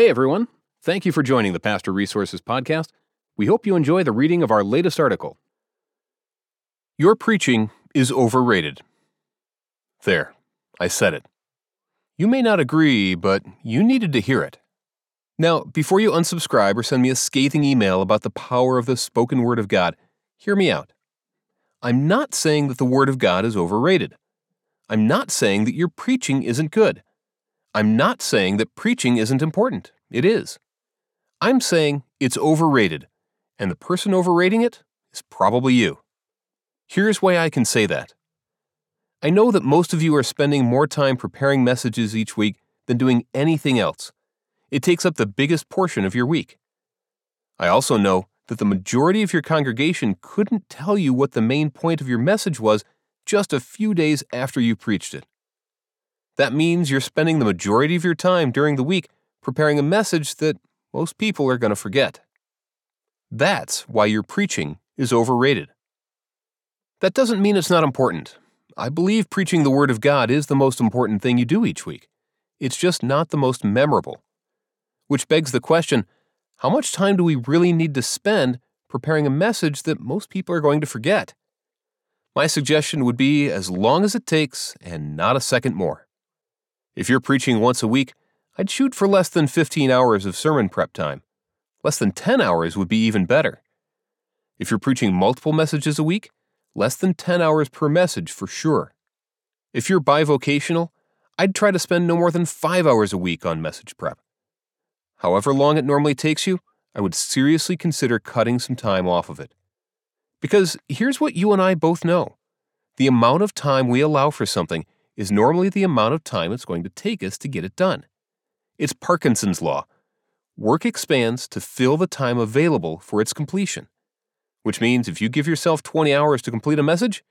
Hey, everyone. Thank you for joining the Pastor Resources Podcast. We hope you enjoy the reading of our latest article. Your preaching is overrated. There, I said it. You may not agree, but you needed to hear it. Now, before you unsubscribe or send me a scathing email about the power of the spoken Word of God, hear me out. I'm not saying that the Word of God is overrated. I'm not saying that your preaching isn't good. I'm not saying that preaching isn't important. It is. I'm saying it's overrated, and the person overrating it is probably you. Here's why I can say that. I know that most of you are spending more time preparing messages each week than doing anything else. It takes up the biggest portion of your week. I also know that the majority of your congregation couldn't tell you what the main point of your message was just a few days after you preached it. That means you're spending the majority of your time during the week preparing a message that most people are going to forget. That's why your preaching is overrated. That doesn't mean it's not important. I believe preaching the Word of God is the most important thing you do each week. It's just not the most memorable. Which begs the question how much time do we really need to spend preparing a message that most people are going to forget? My suggestion would be as long as it takes and not a second more. If you're preaching once a week, I'd shoot for less than 15 hours of sermon prep time. Less than 10 hours would be even better. If you're preaching multiple messages a week, less than 10 hours per message for sure. If you're bivocational, I'd try to spend no more than 5 hours a week on message prep. However long it normally takes you, I would seriously consider cutting some time off of it. Because here's what you and I both know the amount of time we allow for something is normally the amount of time it's going to take us to get it done. It's Parkinson's Law. Work expands to fill the time available for its completion, which means if you give yourself 20 hours to complete a message,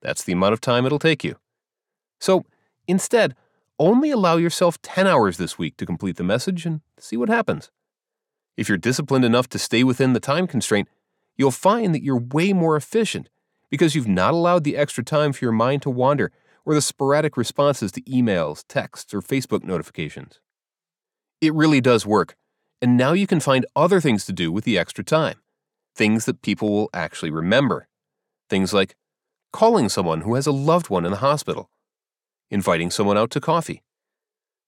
that's the amount of time it'll take you. So instead, only allow yourself 10 hours this week to complete the message and see what happens. If you're disciplined enough to stay within the time constraint, you'll find that you're way more efficient because you've not allowed the extra time for your mind to wander or the sporadic responses to emails, texts, or Facebook notifications. It really does work, and now you can find other things to do with the extra time, things that people will actually remember. Things like calling someone who has a loved one in the hospital, inviting someone out to coffee,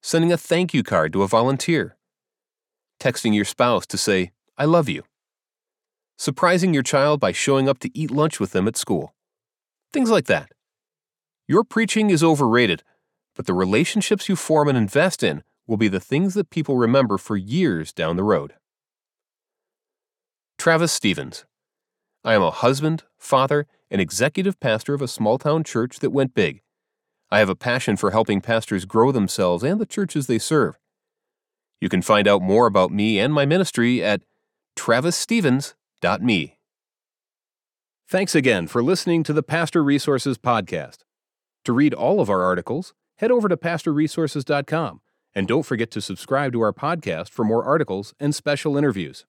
sending a thank you card to a volunteer, texting your spouse to say, I love you surprising your child by showing up to eat lunch with them at school. Things like that. Your preaching is overrated, but the relationships you form and invest in will be the things that people remember for years down the road. Travis Stephens. I am a husband, father, and executive pastor of a small town church that went big. I have a passion for helping pastors grow themselves and the churches they serve. You can find out more about me and my ministry at travisstephens.com me. Thanks again for listening to the Pastor Resources Podcast. To read all of our articles, head over to pastorresources.com and don't forget to subscribe to our podcast for more articles and special interviews.